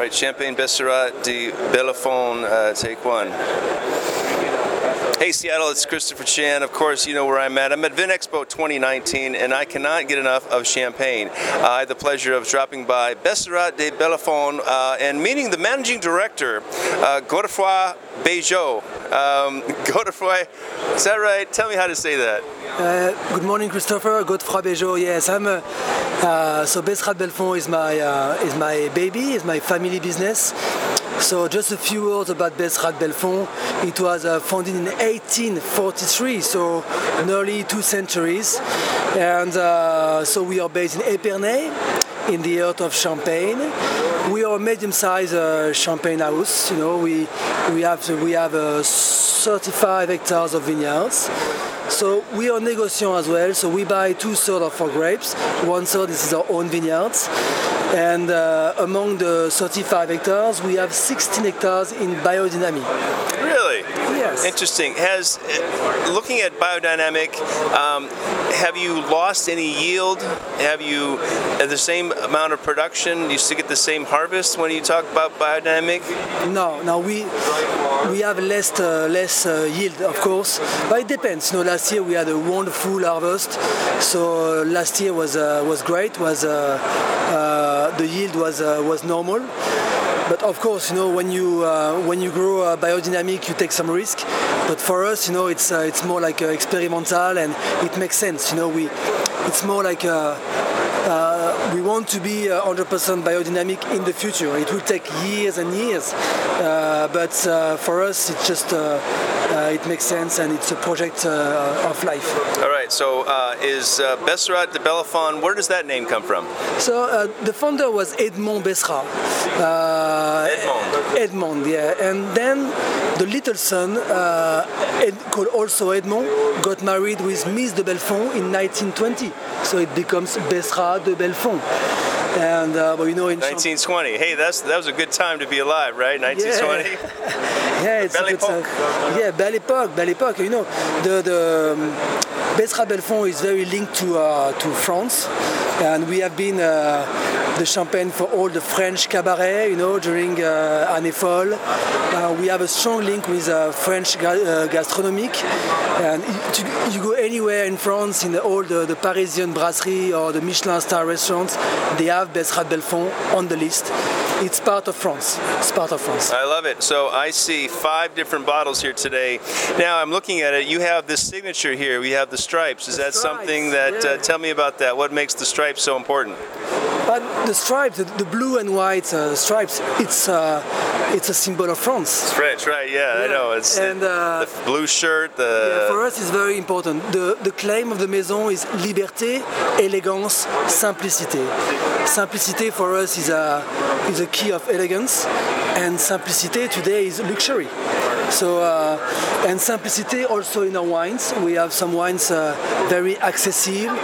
Right, Champagne Besserat de Bellefon, uh, take one. Hey Seattle, it's Christopher Chan. Of course, you know where I'm at. I'm at VinExpo 2019, and I cannot get enough of champagne. Uh, I had the pleasure of dropping by Besserat de Bellefon uh, and meeting the managing director, uh, Godefroy Baijot. Um, Godefroy, is that right? Tell me how to say that. Uh, good morning, Christopher. Godefroy Baijot. Yes, I'm. Uh, uh, so Besserat Bellefon is my uh, is my baby, is my family business. So just a few words about Besserat Bellefon. It was uh, founded in 1843, so nearly two centuries. And uh, so we are based in Épernay, in the heart of Champagne. We are a medium-sized uh, champagne house. You know, we we have we have uh, 35 hectares of vineyards. So we are negociant as well. So we buy two thirds of our grapes. One third this is our own vineyards. And uh, among the 35 hectares, we have 16 hectares in biodynamic. Yes. Interesting. Has uh, looking at biodynamic, um, have you lost any yield? Have you uh, the same amount of production? Do you still get the same harvest when you talk about biodynamic? No, no, we we have less uh, less uh, yield, of course, but it depends. You know, last year we had a wonderful harvest, so uh, last year was uh, was great. Was uh, uh, the yield was uh, was normal. But of course, you know, when you uh, when you grow uh, biodynamic, you take some risk. But for us, you know, it's uh, it's more like uh, experimental, and it makes sense. You know, we it's more like uh, uh, we want to be uh, 100% biodynamic in the future. It will take years and years, uh, but uh, for us, it's just uh, uh, it makes sense, and it's a project uh, of life. All right. So uh, is uh, Besserat de Bellefon? Where does that name come from? So uh, the founder was Edmond Besserat. Uh, Edmond. Edmond, yeah. And then the little son, uh, Ed, called also Edmond, got married with Miss de Bellefon in 1920. So it becomes Besserat de Bellefon. And uh, well, you know, in Champ- 1920. Hey, that's that was a good time to be alive, right? 1920. yeah, it's Belle a good époque. Yeah, Belle Époque, Belle Époque. You know, the the um, Besserat Bellefond is very linked to uh, to France, and we have been uh, the champagne for all the French cabaret. You know, during uh, Année Folle, uh, we have a strong link with uh, French ga- uh, gastronomic. And you, you go anywhere in France, in the, all the, the Parisian brasserie or the Michelin star restaurants, they have Besserat Bellefond on the list. It's part of France. It's part of France. I love it. So I see five different bottles here today. Now I'm looking at it. You have this signature here. We have the stripes. Is The that stripes, something that? yeah. Uh, tell me about that. What makes the stripes so important? But the stripes, the, the blue and white uh, stripes, it's uh, it's a symbol of France. French, right? Yeah, I know. It's And, uh, the blue shirt. Yeah, for us, it's very important. The, the claim of the maison is liberté, élégance, simplicité. Simplicité for us is a, is a key of elegance, and simplicité today is luxury. So, uh, and simplicité also in our wines. We have some wines uh, very accessible,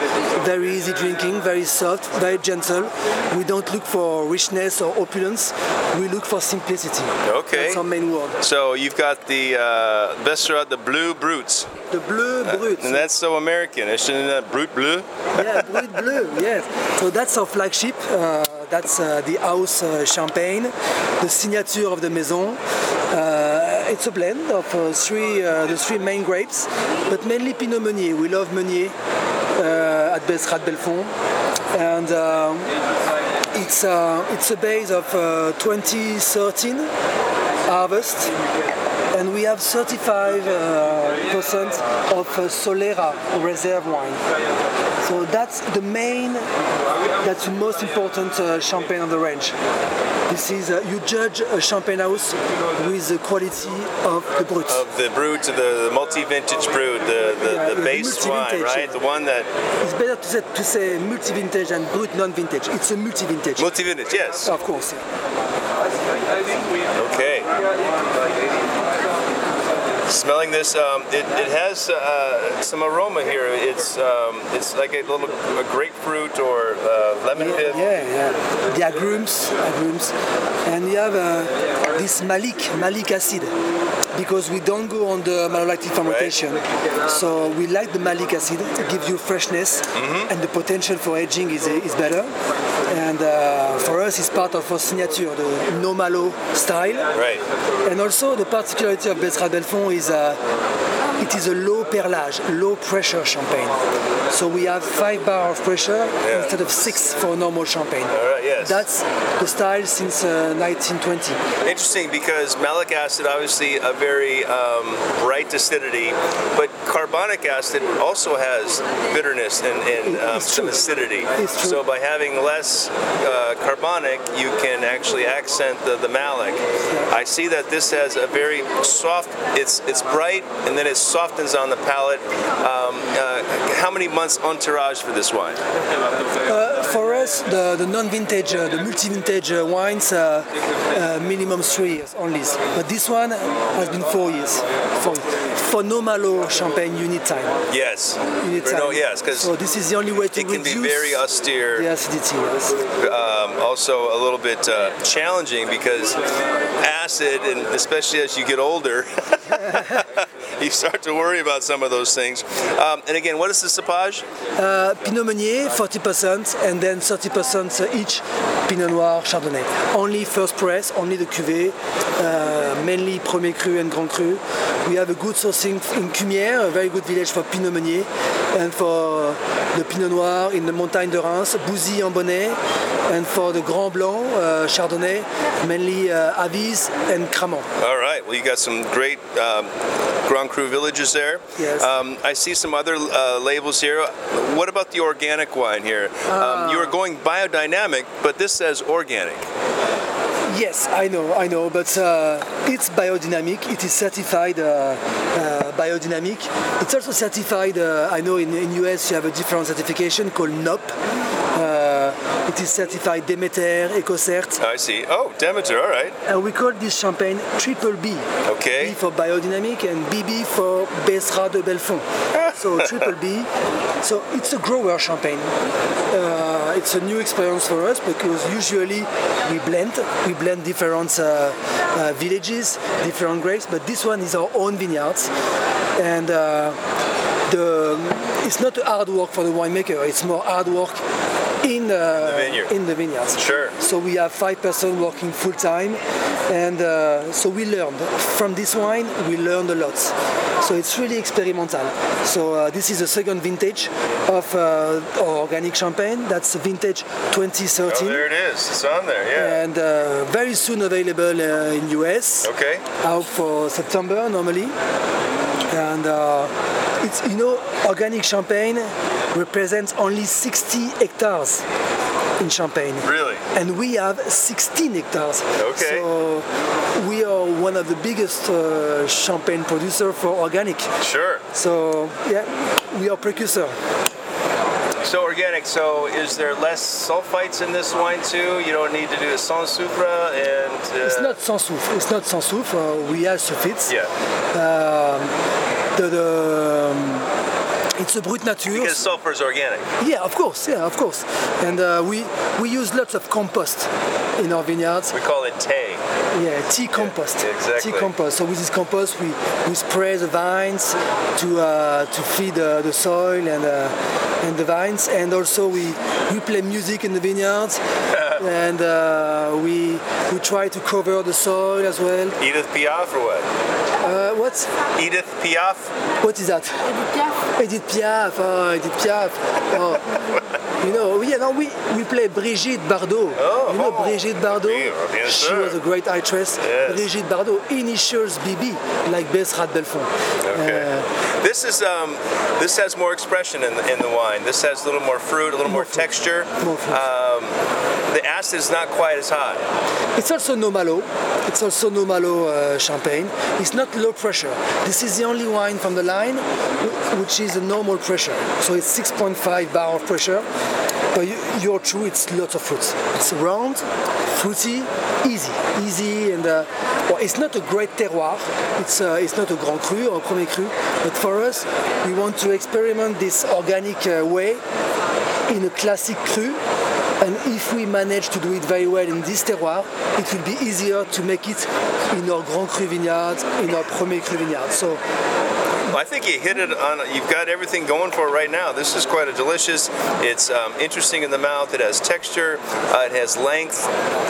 very easy drinking, very soft, very gentle. We don't look for richness or opulence. We look for simplicity. Okay. That's our main word. so you've got the uh, Besserat, the Blue Brutes, The bleu brut. and that's so American, isn't it? Brut Bleu. yeah, Brut Bleu, yes. So that's our flagship. Uh, that's uh, the house uh, champagne, the signature of the maison. It's a blend of uh, three, uh, the three main grapes, but mainly Pinot Meunier. We love Meunier uh, at Besserat Bellefon, and it's it's a base of uh, 2013 harvest, and we have 35 uh, percent of uh, Solera reserve wine. So that's the main, that's the most important uh, champagne on the range. This is uh, you judge a champagne house with the quality of the brut. Of the Brut, the, the multi-vintage Brut, the, the, Yeah, the base wine, right? yeah. The one that It's better to say, to say multi-vintage and brut non-vintage. It's a multi-vintage. multi-vintage, yes. of course. Okay. Smelling this, um, it, it has uh, some aroma here. It's um, it's like a little a grapefruit or uh, lemon Yeah, pith. yeah, yeah. The agrumes, agrumes, and you have uh, this malic, malic acid, because we don't go on the malolactic fermentation. So we like the malic acid. It gives you freshness, Mm-hmm. and the potential for aging is is better. And uh, for us, it's part of our signature, the no malo style. Right. And also the particularity of Besserat Bellefon is uh, it is a low perlage, low pressure champagne. So we have five bar of pressure Yeah. instead of six for normal champagne. All right. Yes. That's the style since uh, 1920. Interesting because malic acid, obviously, a very um, bright acidity, but carbonic acid also has bitterness and, and um, It's some acidity. It's. So by having less uh, carbonic, you can actually accent the, the malic. I see that this has a very soft. It's it's bright and then it softens on the palate. Um, uh, how many months en tirage for this wine? Uh, for us, the, the non-vintage, uh, the multi-vintage uh, wines, uh, uh, minimum three years only. But this one has been four years. For, for no malo champagne, you need time. Yes. You need time. no- yes, because so this is the only way to it can be very austere. the acidity. Yes. um, also a little bit uh, challenging because acid, and especially as you get older, you start to worry about some of those things. Um, and again, what is the cepage? Uh, Pinot Meunier, 40%, and then 30% each Pinot Noir, Chardonnay. Only first press, only the cuvée, uh, mainly Premier Cru and Grand Cru. We have a good sourcing in Cumières, a very good village for Pinot Meunier, and for the Pinot Noir in the Montagne de Reims, Bouzy Ambonnay, and for the Grand Blanc, uh, Chardonnay, mainly uh, Avize and Cramant. All right. Well, you got some great um, Grand Cru villages there. Yes. Um, I see some other uh, labels here. What about the organic wine here? Um, you are going biodynamic, but this says organic. Yes, I know, I know, but uh, it's biodynamic. It is certified uh, uh, biodynamic. It's also certified. Uh, I know in in US you have a different certification called NOP. Uh, it is certified Demeter, EcoCert, I see. Oh, Demeter. All right. and we call this champagne Triple B. Okay. B for biodynamic and BB for Besserat de Bellefon. so Triple B. So it's a grower champagne. Uh, it's a new experience for us because usually we blend, we blend different uh, uh, villages, different grapes, but this one is our own vineyards, and uh, the it's not hard work for the winemaker. It's more hard work in the, vineyard. in the vineyards. Sure. So we have five person working full time, and uh, so we learned from this wine. We learned a lot. So it's really experimental. So uh, this is the second vintage of uh, organic champagne. That's vintage 2013, Oh, there it is. It's on there. Yeah. and uh, very soon available uh, in US. Okay. Out for September normally, and uh, it's you know organic champagne represents only 60 hectares in Champagne Really? and we have 16 hectares. Okay. So we are one of the biggest uh, champagne producer for organic. Sure. So yeah, we are precursor. So organic. So is there less sulfites in this wine too? You don't need to do a sans soufre and. Uh, It's not sans soufre. It's not sans soufre. Uh, we have sulfites. Yeah. The, the, um, it's a brut nature. Because sulfur is organic. Yeah, of course. Yeah, of course. And uh, we we use lots of compost in our vineyards. We call it tay. Yeah, tea compost. Yeah, exactly. Tea compost. So with this compost, we, we spray the vines to uh, to feed uh, the soil and uh, and the vines, and also we we play music in the vineyards, and uh, we we try to cover the soil as well. Edith Piaf or what? Uh, what Edith Piaf? what is that? Edith Piaf. Edith Piaf. Oh, Edith Piaf. Oh. You know, yeah, no, we, we play Brigitte Bardot. Oh, you know oh. Brigitte Bardot? Bien she was a great actress. Yes. Brigitte Bardot, initials BB, like Besserat Bellefon. Okay. Uh, This is um, this has more expression in the, in the wine. This has a little more fruit, a little more, More texture. More fruit. Um, the acid is not quite as high. It's also no malo. It's also no malo uh, champagne. It's not low pressure. This is the only wine from the line which is a normal pressure. So it's 6.5 bar of pressure. But you, you're true, it's lots of fruits. It's round, fruity, easy, easy, and uh, well, it's not a great terroir. It's uh, it's not a grand cru or a premier cru. But for us, we want to experiment this organic uh, way in a classic cru. And if we manage to do it very well in this terroir, it will be easier to make it in our Grand Cru vineyard, in our Premier Cru vineyard. So I think you hit it on. You've got everything going for it right now. This is quite a delicious. It's um, interesting in the mouth. It has texture. Uh, it has length.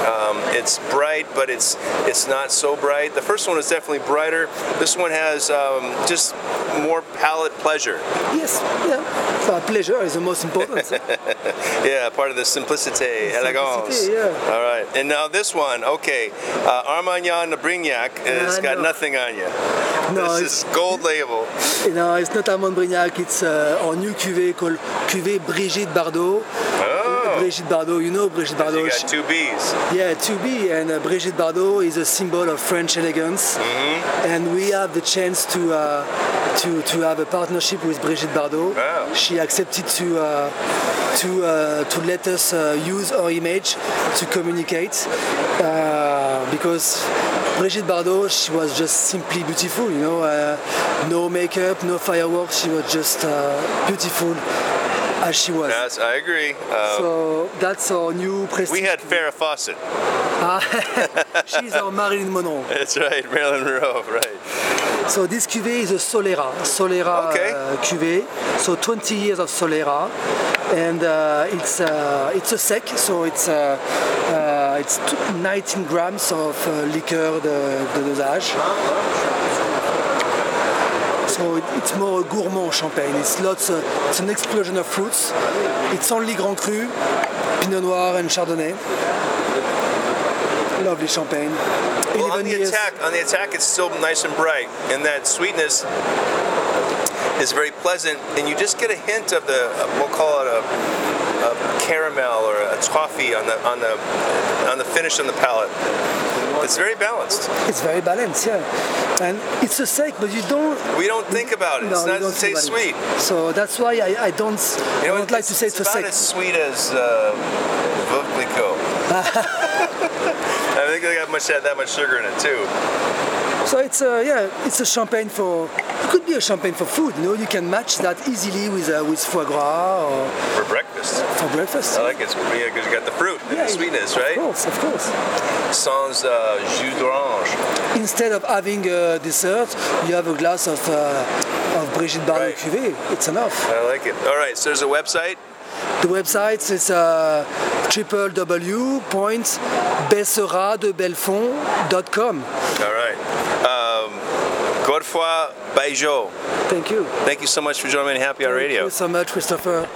Um, it's bright, but it's it's not so bright. The first one is definitely brighter. This one has um, just more palate pleasure. Yes, yeah. So pleasure is the most important. Yeah, part of the simplicité, elegance. Yeah. All right, and now this one. Okay, uh, Armand Brignac has got no. nothing on you. no, this is gold label. You know, it's not Armand Brignac, it's uh, our new cuvée called Cuvée Brigitte Bardot. Oh, Brigitte Bardot, you know Brigitte Bardot. you got two B's. Yeah, to be, and uh, Brigitte Bardot is a symbol of French elegance, Mm-hmm. and we have the chance to uh, to to have a partnership with Brigitte Bardot. Wow. She accepted to uh, to uh, to let us uh, use her image to communicate uh, because Brigitte Bardot she was just simply beautiful, you know, uh, no makeup, no fireworks. She was just uh, beautiful as she was. Yes, I agree. Uh, So that's our new prestige. we had Farrah Fawcett. She's our Marilyn Monroe. That's right, Marilyn Monroe. Right. So this cuvée is a Solera, Solera Okay. uh, cuvée. So 20 years of Solera, and uh, it's uh, it's a sec, so it's uh, uh, it's t- 19 grams of liqueur de, de dosage. So it, it's more a gourmand champagne. It's lots. Of, it's an explosion of fruits. It's only Grand Cru, Pinot Noir, and Chardonnay. Lovely champagne. Well, on the years. attack, on the attack, it's still nice and bright, and that sweetness is very pleasant, and you just get a hint of the we'll call it a, a caramel or a toffee on the on the on the finish on the palate. It's very balanced. It's very balanced, yeah. And it's a sec, but you don't. We don't think about it. No, it's not don't it think tastes about sweet. it. So that's why I, I don't. You know, I don't like to say it's, it's a about sec. as sweet as uh, Veuve think they got much that much sugar in it too. So it's a yeah, it's a champagne for. It could be a champagne for food. You know, you can match that easily with uh, with foie gras or For breakfast, for breakfast. I like it because you got the fruit and the sweetness, Of right? course, of course. Sans uh, jus d'orange. Instead of having a dessert, you have a glass of uh, of Brigitte Bardot Right. cuvée. It's enough. I like it. All right, so there's a website. The website is uh, www.besseradebelfond.com. All right. Um, Godefroy Baigeot. Thank you. Thank you so much for joining me on Happy Hour Thank Radio. you so much, Christopher.